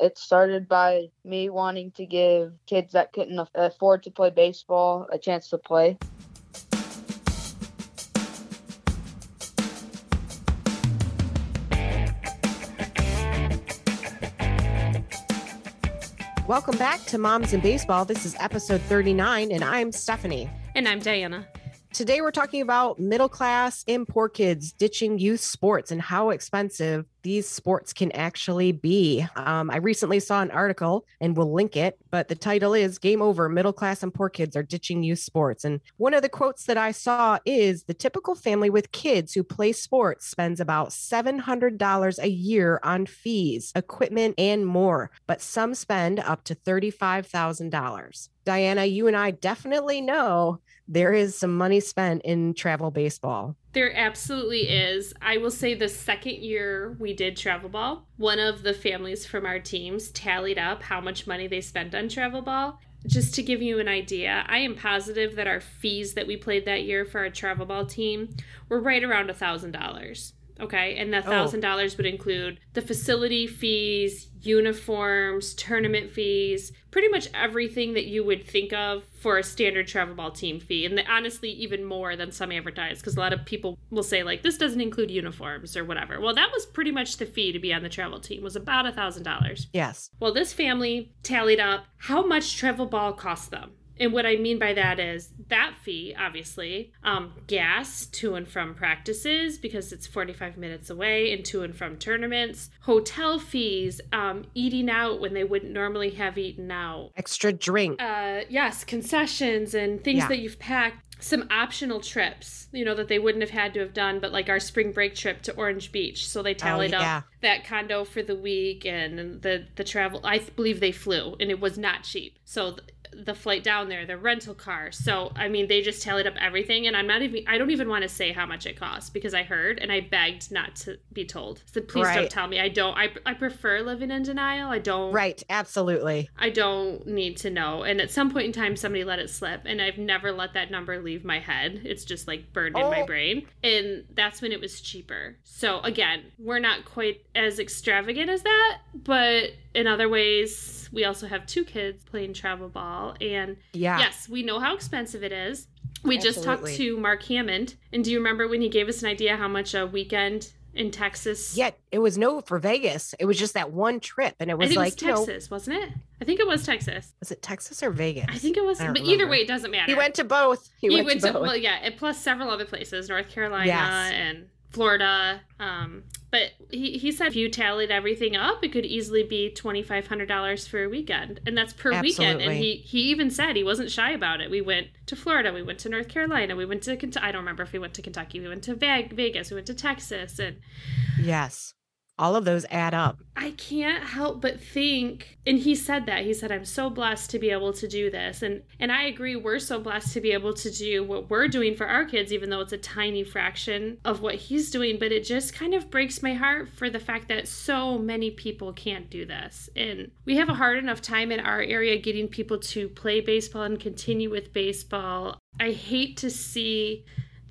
It started by me wanting to give kids that couldn't afford to play baseball a chance to play. Welcome back to Moms in Baseball. This is episode 39, and I'm Stephanie. And I'm Diana. Today, we're talking about middle class and poor kids ditching youth sports and how expensive these sports can actually be. Um, I recently saw an article and we'll link it, but the title is Game Over Middle Class and Poor Kids Are Ditching Youth Sports. And one of the quotes that I saw is The typical family with kids who play sports spends about $700 a year on fees, equipment, and more, but some spend up to $35,000. Diana, you and I definitely know there is some money spent in travel baseball. There absolutely is. I will say the second year we did travel ball, one of the families from our teams tallied up how much money they spent on travel ball. Just to give you an idea, I am positive that our fees that we played that year for our travel ball team were right around a thousand dollars. Okay. And the oh. thousand dollars would include the facility fees, uniforms, tournament fees, pretty much everything that you would think of for a standard travel ball team fee. And the, honestly, even more than some advertise, because a lot of people will say, like, this doesn't include uniforms or whatever. Well, that was pretty much the fee to be on the travel team, was about a thousand dollars. Yes. Well, this family tallied up how much travel ball cost them. And what I mean by that is that fee, obviously, um, gas to and from practices because it's 45 minutes away and to and from tournaments, hotel fees, um, eating out when they wouldn't normally have eaten out, extra drink. Uh, yes, concessions and things yeah. that you've packed. Some optional trips, you know, that they wouldn't have had to have done, but like our spring break trip to Orange Beach. So they oh, tallied oh, yeah. up that condo for the week and the the travel. I believe they flew, and it was not cheap. So the flight down there, the rental car. So I mean, they just tallied up everything, and I'm not even. I don't even want to say how much it cost because I heard and I begged not to be told. So please right. don't tell me. I don't. I I prefer living in denial. I don't. Right. Absolutely. I don't need to know. And at some point in time, somebody let it slip, and I've never let that number leave my head. It's just like burned oh. in my oh. brain, and that's when it was cheaper. So again, we're not quite as extravagant as that, but in other ways we also have two kids playing travel ball. And yeah. yes, we know how expensive it is. We Absolutely. just talked to Mark Hammond. And do you remember when he gave us an idea how much a weekend in Texas? Yeah, it was no for Vegas. It was just that one trip. And it was like, it was Texas, know, wasn't it? I think it was Texas. Was it Texas or Vegas? I think it was. But remember. either way, it doesn't matter. He went to both. He, he went, went, to, both. Well, yeah, plus several other places, North Carolina yes. and Florida. Um, but he, he said if you tallied everything up, it could easily be twenty five hundred dollars for a weekend, and that's per Absolutely. weekend. And he he even said he wasn't shy about it. We went to Florida, we went to North Carolina, we went to I don't remember if we went to Kentucky. We went to Vegas, we went to Texas, and yes, all of those add up. I can't help but think and he said that. He said I'm so blessed to be able to do this. And and I agree we're so blessed to be able to do what we're doing for our kids even though it's a tiny fraction of what he's doing, but it just kind of breaks my heart for the fact that so many people can't do this. And we have a hard enough time in our area getting people to play baseball and continue with baseball. I hate to see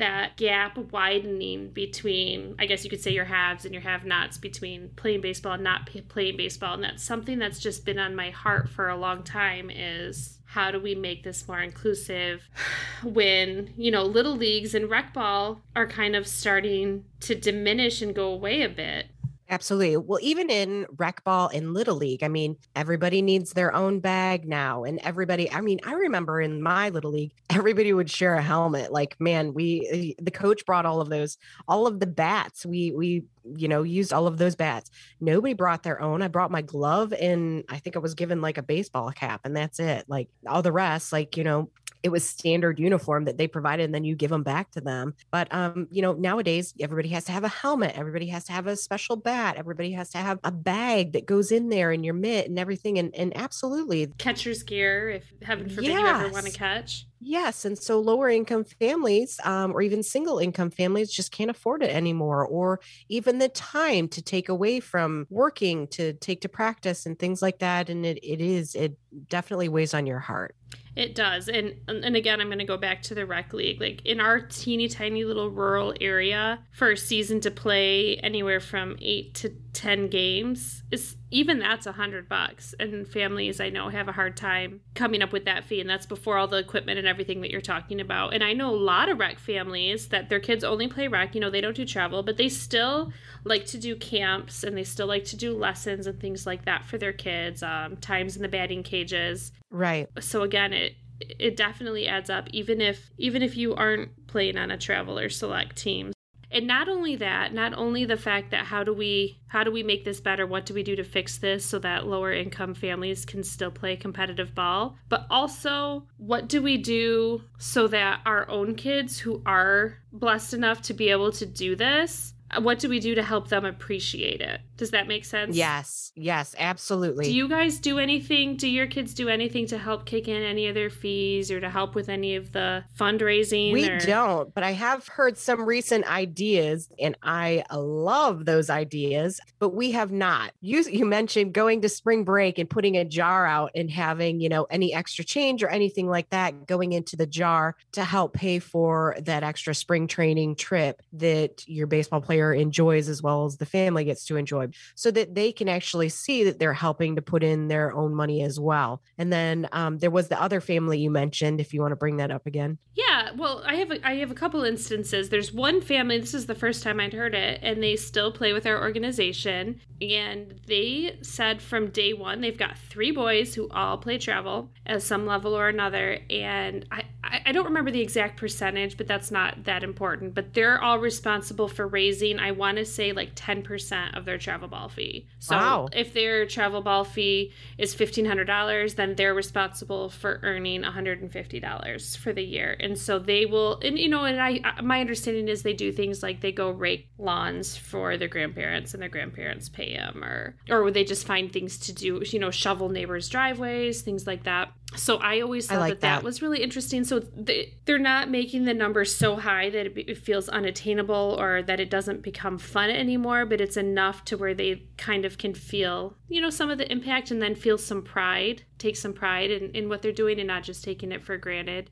that gap widening between, I guess you could say, your haves and your have nots between playing baseball and not playing baseball. And that's something that's just been on my heart for a long time is how do we make this more inclusive when, you know, little leagues and rec ball are kind of starting to diminish and go away a bit? Absolutely. Well, even in rec ball in little league, I mean, everybody needs their own bag now. And everybody, I mean, I remember in my little league, everybody would share a helmet. Like, man, we the coach brought all of those, all of the bats. We we, you know, used all of those bats. Nobody brought their own. I brought my glove and I think I was given like a baseball cap and that's it. Like all the rest, like, you know, it was standard uniform that they provided and then you give them back to them but um you know nowadays everybody has to have a helmet everybody has to have a special everybody has to have a bag that goes in there and your mitt and everything and and absolutely catcher's gear if heaven forbid yes. you ever want to catch Yes. And so lower income families um, or even single income families just can't afford it anymore, or even the time to take away from working to take to practice and things like that. And it, it is, it definitely weighs on your heart. It does. And and again, I'm going to go back to the rec league. Like in our teeny tiny little rural area, for a season to play anywhere from 8 to 10 games is even that's a hundred bucks. And families i know have a hard time coming up with that fee and that's before all the equipment and everything that you're talking about. And i know a lot of rec families that their kids only play rec you know they don't do travel but they still like to do camps and they still like to do lessons and things like that for their kids um, times in the batting cages. Right. So again it it definitely adds up even if even if you aren't playing on a travel or select team and not only that not only the fact that how do we how do we make this better? What do we do to fix this so that lower income families can still play competitive ball? But also what do we do so that our own kids who are blessed enough to be able to do this what do we do to help them appreciate it? Does that make sense? Yes yes absolutely. Do you guys do anything do your kids do anything to help kick in any of their fees or to help with any of the fundraising we or... don't but i have heard some recent ideas and i love those ideas but we have not. You you mentioned going to spring break and putting a jar out and having you know any extra change or anything like that going into the jar to help pay for that extra spring training trip that your baseball player player enjoys as well as the family gets to enjoy so that they can actually see that they're helping to put in their own money as well. And then um, there was the other family you mentioned if you want to bring that up again. Yeah well i have a, i have a couple instances. There's one family this is the first time i'd heard it and they still play with our organization and they said from day one they've got three boys who all play travel at some level or another and i i don't remember the exact percentage but that's not that important but they're all responsible for raising I want to say like 10% of their travel ball fee. So wow. if their travel ball fee is $1,500, then they're responsible for earning $150 for the year. And so they will, and you know, and I, my understanding is they do things like they go rake lawns for their grandparents and their grandparents pay them or, or they just find things to do, you know, shovel neighbors' driveways, things like that so I always thought like that, that, that was really interesting. So they, they're not making the numbers so high that it, it, feels unattainable or that it doesn't become fun anymore, but it's enough to where they kind of can feel, you know, some of the impact and then feel some pride, take some pride in, in what they're doing and not just taking it for granted.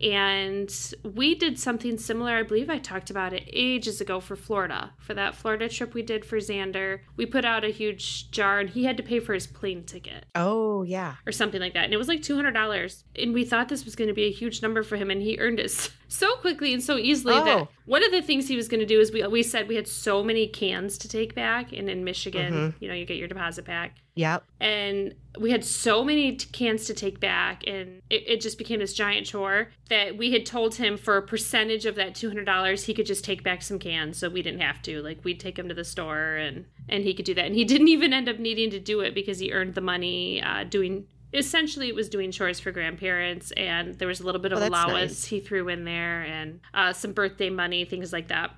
And we did something similar. I believe I talked about it ages ago for Florida. For that Florida trip we did for Xander, we put out a huge jar and he had to pay for his plane ticket. Oh, yeah. Or something like that. And it was like $200. And we thought this was going to be a huge number for him. And he earned it so quickly and so easily oh. that one of the things he was going to do is we, we said we had so many cans to take back. And in Michigan, mm-hmm. you know, you get your deposit back. Yep. And we had so many t- cans to take back, and it, it, just became this giant chore that we had told him for a percentage of that $200, he could just take back some cans so we didn't have to. Like, we'd take him to the store and, and he could do that. And he didn't even end up needing to do it because he earned the money uh, doing essentially it was doing chores for grandparents and there was a little bit of oh, allowance nice. he threw in there and uh, some birthday money things like that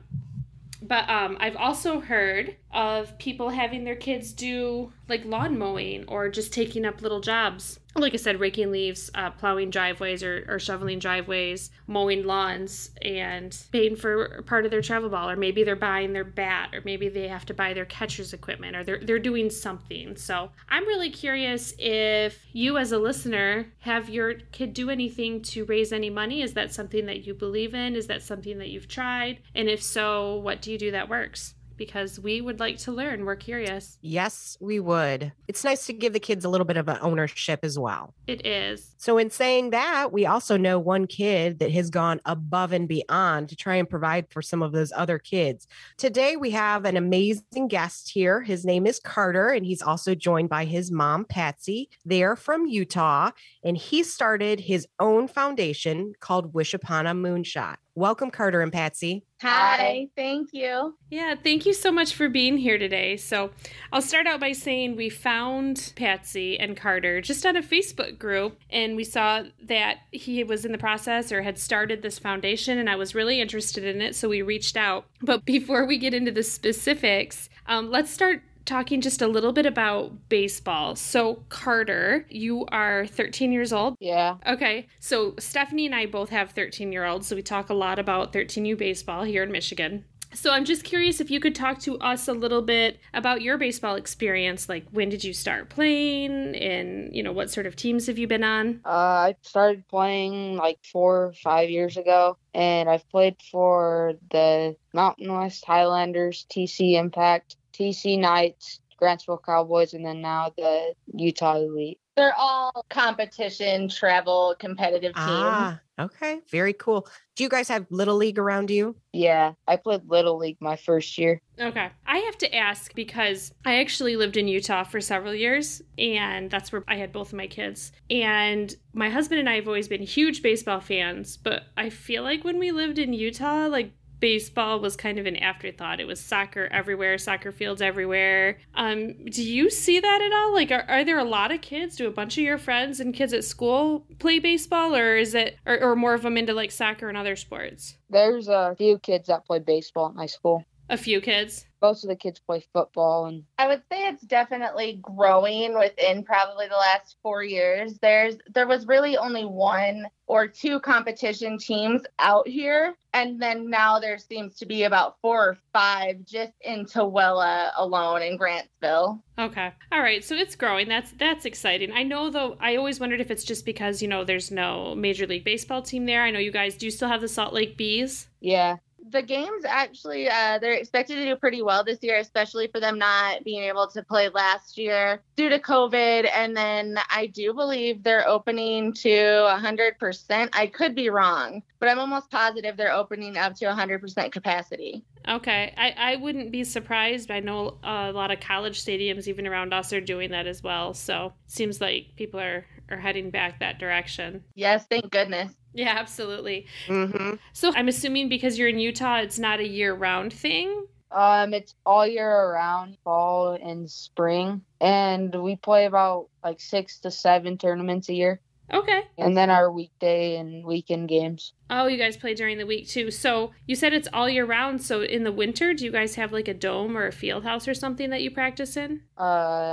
but um, I've also heard of people having their kids do like lawn mowing or just taking up little jobs like I said, raking leaves, uh, plowing driveways or, or shoveling driveways, mowing lawns, and paying for part of their travel ball. Or maybe they're buying their bat, or maybe they have to buy their catcher's equipment, or they're, they're doing something. So I'm really curious if you, as a listener, have your kid do anything to raise any money. Is that something that you believe in? Is that something that you've tried? And if so, what do you do that works? Because we would like to learn. We're curious. Yes, we would. It's nice to give the kids a little bit of an ownership as well. It is. So, in saying that, we also know one kid that has gone above and beyond to try and provide for some of those other kids. Today, we have an amazing guest here. His name is Karter, and he's also joined by his mom, Patsy. They are from Utah, and he started his own foundation called Wish Upon a Moonshot. Welcome, Karter and Patsy. Hi, thank you. Yeah, thank you so much for being here today. So, I'll start out by saying we found Patsy and Karter just on a Facebook group, and we saw that he was in the process or had started this foundation, and I was really interested in it. So, we reached out. But before we get into the specifics, um, let's start talking just a little bit about baseball. So, Karter, you are 13 years old. Yeah. Okay. So, Stephanie and I both have 13 year olds. So, we talk a lot about 13U baseball here in Michigan. So, I'm just curious if you could talk to us a little bit about your baseball experience. Like, when did you start playing? And, you know, what sort of teams have you been on? Uh, I started playing like four or five years ago. And I've played for the Mountain West Highlanders, TC Impact, TC Knights, Grantsville Cowboys, and then now the Utah Elite. They're all competition, travel, competitive teams. Ah, okay. Very cool. Do you guys have Little League around you? Yeah, I played Little League my first year. Okay. I have to ask because I actually lived in Utah for several years, and that's where I had both of my kids. And my husband and I have always been huge baseball fans, but I feel like when we lived in Utah, like baseball was kind of an afterthought. It was soccer everywhere, soccer fields everywhere. Um, do you see that at all? Like, are, are there a lot of kids? Do a bunch of your friends and kids at school play baseball, or is it, or, or more of them into like soccer and other sports? There's a few kids that play baseball at my school. A few kids. Most of the kids play football and I would say it's definitely growing within probably the last four years. There's there was really only one or two competition teams out here, and then now there seems to be about four or five just in Tooele alone in Grantsville. Okay. All right. So it's growing. That's that's exciting. I know though. I always wondered if it's just because you know there's no Major League Baseball team there. I know you guys do still have the Salt Lake Bees. yeah. The games actually uh, they're expected to do pretty well this year especially for them not being able to play last year due to covid and then i do believe they're opening to 100% i could be wrong but i'm almost positive they're opening up to 100% capacity Okay. I I wouldn't be surprised. I know a lot of college stadiums even around us are doing that as well. So seems like people are are heading back that direction. yes thank goodness Yeah, absolutely. Mm-hmm. So I'm assuming because you're in Utah, it's not a year round thing. Um, it's all year around, fall and spring, and we play about like six to seven tournaments a year, Okay. and then our weekday and weekend games. Oh, you guys play during the week too. So you said it's all year round. So in the winter, do you guys have like a dome or a field house or something that you practice in? Uh,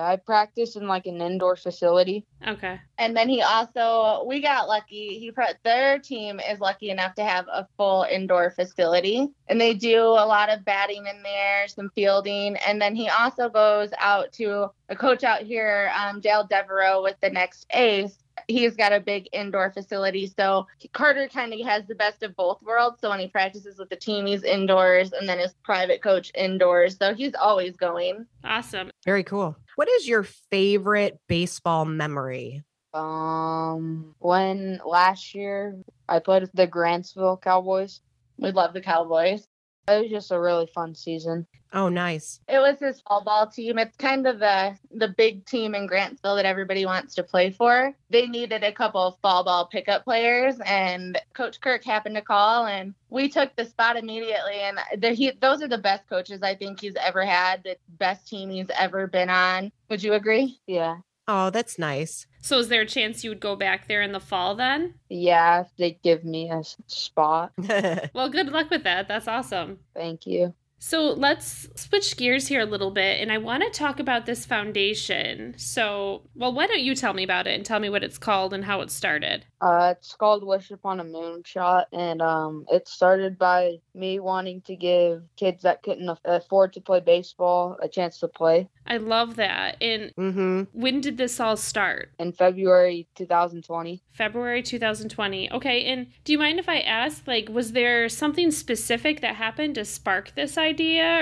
I practice in like an indoor facility. Okay. and then he also we got lucky he pro- their team is lucky enough to have a full indoor facility and they do a lot of batting in there some fielding and then he also goes out to a coach out here um, dale devereaux with the next ace he's got a big indoor facility so karter kind of has the best of both worlds so when he practices with the team he's indoors and then his private coach indoors so he's always going Awesome. Very cool. What is your favorite baseball memory? Um, when last year I played with the Grantsville Cowboys. we love the cowboys It was just a really fun season. Oh, nice. It was his fall ball team. It's kind of the the big team in Grantsville that everybody wants to play for. They needed a couple of fall ball pickup players, and Coach Kirk happened to call, and we took the spot immediately. And the, he, those are the best coaches I think he's ever had. The best team he's ever been on. Would you agree? Yeah. Oh, that's nice. So is there a chance you would go back there in the fall then? Yeah, if they give me a spot. Well, good luck with that. That's awesome. Thank you. So let's switch gears here a little bit, and I want to talk about this foundation. So, well, why don't you tell me about it and tell me what it's called and how it started? Uh, it's called Wish Upon a Moonshot, and um, it started by me wanting to give kids that couldn't afford to play baseball a chance to play. I love that. And mm-hmm. when did this all start? In February 2020, February 2020. Okay, and do you mind if I ask, like, was there something specific that happened to spark this idea?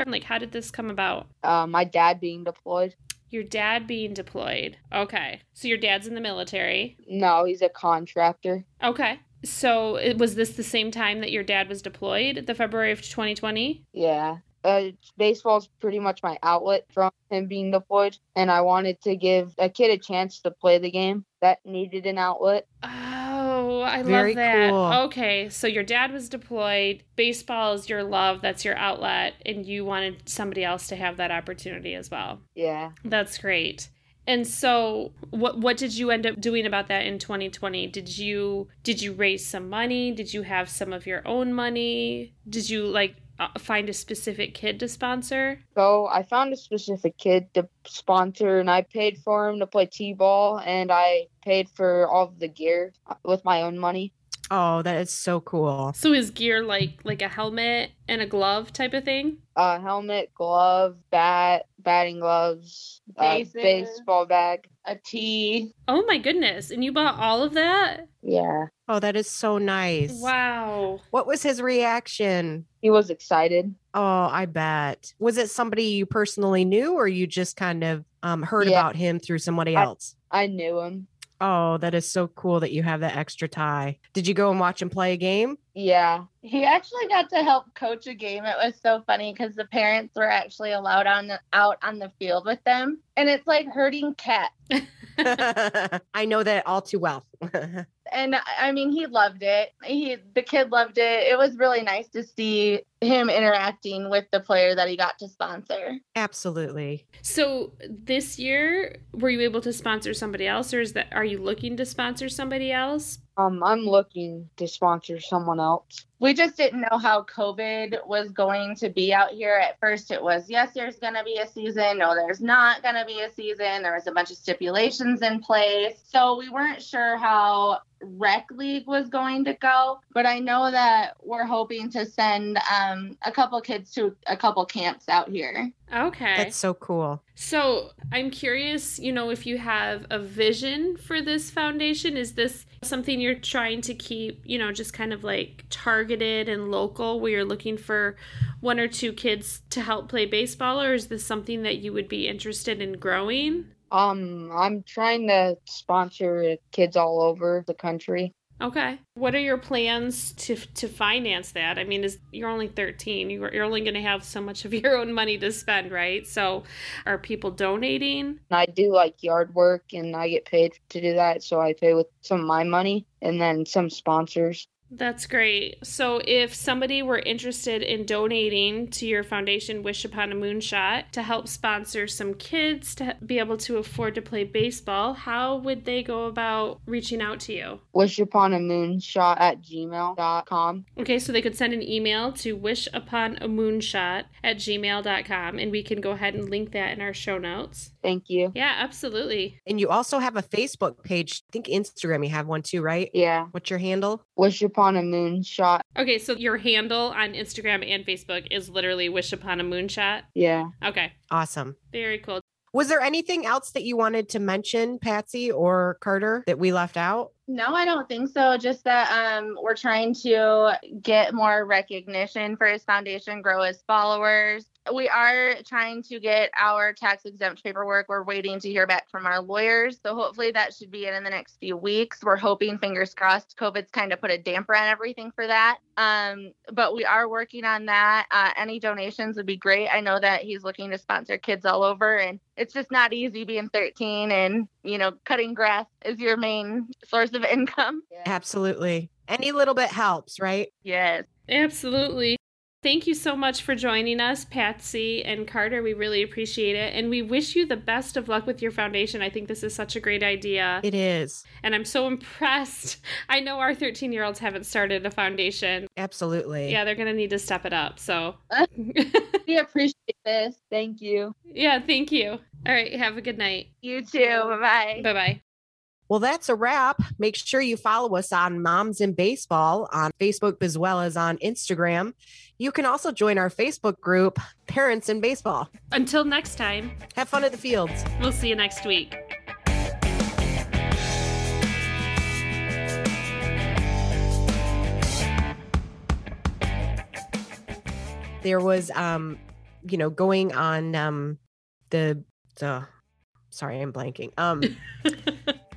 Like, how did this come about? uh, my dad being deployed. Your dad being deployed. Okay, so your dad's in the military. No, he's a contractor. Okay, so it, was this the same time that your dad was deployed, the February of 2020? Yeah. Uh, baseball's pretty much my outlet from him being deployed, and I wanted to give a kid a chance to play the game that needed an outlet. Oh, I Very love that. cool. Okay, so your dad was deployed. Baseball is your love, that's your outlet, and you wanted somebody else to have that opportunity as well. Yeah. That's great. And so what what did you end up doing about that in 2020? Did you did you raise some money? Did you have some of your own money? Did you like uh, find a specific kid to sponsor? So I found a specific kid to sponsor, and I paid for him to play t-ball, and I paid for all of the gear with my own money. Oh, that is so cool. So is gear like like a helmet and a glove type of thing? Uh, helmet, glove, bat, batting gloves, uh, baseball bag. A tee. Oh my goodness. And you bought all of that? Yeah, Oh, that is so nice. Wow. What was his reaction? he was excited. Oh, I bet. Was it somebody you personally knew or you just kind of um, heard Yeah. about him through somebody I- else? I knew him. Oh, that is so cool that you have that extra tie. Did you go and watch him play a game? Yeah, He actually got to help coach a game. It was so funny because the parents were actually allowed on the, out on the field with them, and it's like herding cats. I know that all too well. And I mean, he loved it. He the kid loved it. It was really nice to see him interacting with the player that he got to sponsor. Absolutely. So this year, were you able to sponsor somebody else, or is that are you looking to sponsor somebody else? Um, I'm looking to sponsor someone else. We just didn't know how COVID was going to be out here. At first, it was yes, there's going to be a season. No, there's not going to be a season. There was a bunch of stipulations in place. So we weren't sure how rec league was going to go. But I know that we're hoping to send um, a couple kids to a couple camps out here. Okay. That's so cool. So I'm curious, you know, if you have a vision for this foundation, is this something you're trying to keep, you know, just kind of like targeted and local where you're looking for one or two kids to help play baseball, or is this something that you would be interested in growing? Um, I'm trying to sponsor kids all over the country. Okay. What are your plans to to finance that? I mean, is you're only 13. You're, you're only going to have so much of your own money to spend, right? So, are people donating? I do like yard work and I get paid to do that. So I pay with some of my money and then some sponsors. That's great. So, if somebody were interested in donating to your foundation, Wish Upon a Moonshot, to help sponsor some kids to be able to afford to play baseball, how would they go about reaching out to you? Wish upon a moonshot at gmail.com. Okay, so they could send an email to Wish Upon a Moonshot at gmail.com, and we can go ahead and link that in our show notes. Thank you. Yeah, absolutely. And you also have a Facebook page. I think Instagram, you have one too, right? Yeah. What's your handle? Wish upon a moonshot. Okay, so your handle on Instagram and Facebook is literally Wish Upon a Moonshot. Yeah. Okay, Awesome. very cool. Was there anything else that you wanted to mention, Patsy or Karter, that we left out? No, I don't think so. Just that um, we're trying to get more recognition for his foundation, grow his followers. We are trying to get our tax exempt paperwork. We're waiting to hear back from our lawyers. So hopefully that should be in in the next few weeks. We're hoping, fingers crossed, COVID's kind of put a damper on everything for that. Um, but we are working on that. Uh, any donations would be great. I know that he's looking to sponsor kids all over, and it's just not easy being 13 and, you know, cutting grass is your main source of income. Absolutely. Any little bit helps, right? Yes. Absolutely. Thank you so much for joining us, Patsy and Karter. We really appreciate it. And we wish you the best of luck with your foundation. I think this is such a great idea. It is. And I'm so impressed. I know our 13 year olds haven't started a foundation. Absolutely. Yeah, they're going to need to step it up. So, We appreciate this. Thank you. yeah, thank you. All right. Have a good night. You too. Bye bye. Bye bye. Well, that's a wrap. Make sure you follow us on Moms in Baseball on Facebook as well as on Instagram. You can also join our Facebook group, Parents in Baseball. Until next time, Have fun at the fields. we'll see you next week. There was, um, you know, going on um, the, the, sorry, I'm blanking. Um,